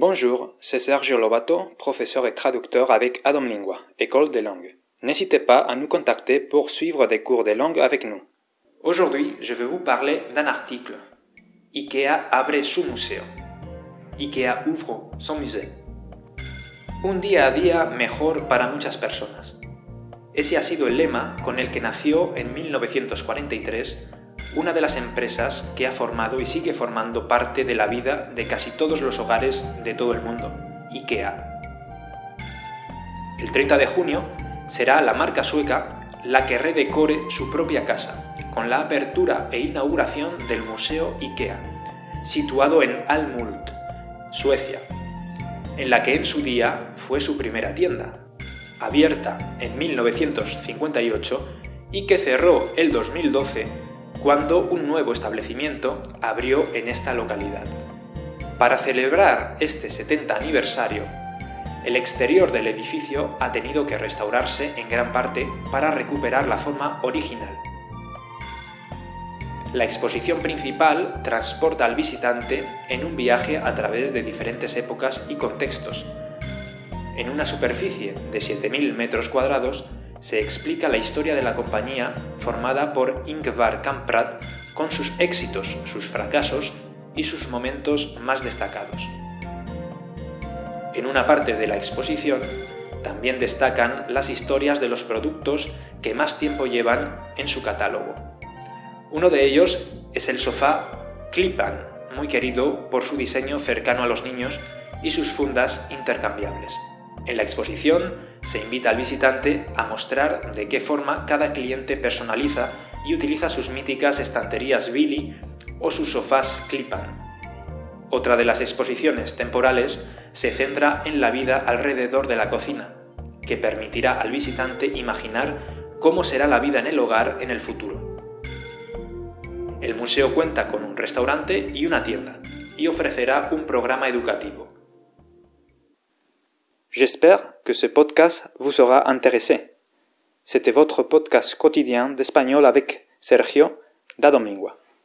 Bonjour, c'est Sergio Lobato, professeur et traducteur avec Adam Lingua, École des langues. N'hésitez pas à nous contacter pour suivre des cours de langue avec nous. Aujourd'hui, je vais vous parler d'un article. IKEA abre su museo. IKEA ouvre son musée. Un día a día mejor para muchas personas. Ese ha sido el lema con el que nació en 1943 una de las empresas que ha formado y sigue formando parte de la vida de casi todos los hogares de todo el mundo, IKEA. El 30 de junio será la marca sueca la que redecore su propia casa, con la apertura e inauguración del Museo IKEA, situado en Almult, Suecia, en la que en su día fue su primera tienda, abierta en 1958 y que cerró el 2012 cuando un nuevo establecimiento abrió en esta localidad. Para celebrar este 70 aniversario, el exterior del edificio ha tenido que restaurarse en gran parte para recuperar la forma original. La exposición principal transporta al visitante en un viaje a través de diferentes épocas y contextos. En una superficie de 7.000 metros cuadrados se explica la historia de la compañía formada por Ingvar Kamprad con sus éxitos, sus fracasos y sus momentos más destacados. En una parte de la exposición también destacan las historias de los productos que más tiempo llevan en su catálogo. Uno de ellos es el sofá Clipan, muy querido por su diseño cercano a los niños y sus fundas intercambiables. En la exposición se invita al visitante a mostrar de qué forma cada cliente personaliza y utiliza sus míticas estanterías Billy o sus sofás Clipan. Otra de las exposiciones temporales se centra en la vida alrededor de la cocina, que permitirá al visitante imaginar cómo será la vida en el hogar en el futuro. El museo cuenta con un restaurante y una tienda, y ofrecerá un programa educativo. J'espère que ce podcast vous sera intéressé. C'était votre podcast quotidien d'espagnol avec Sergio Dadomingua.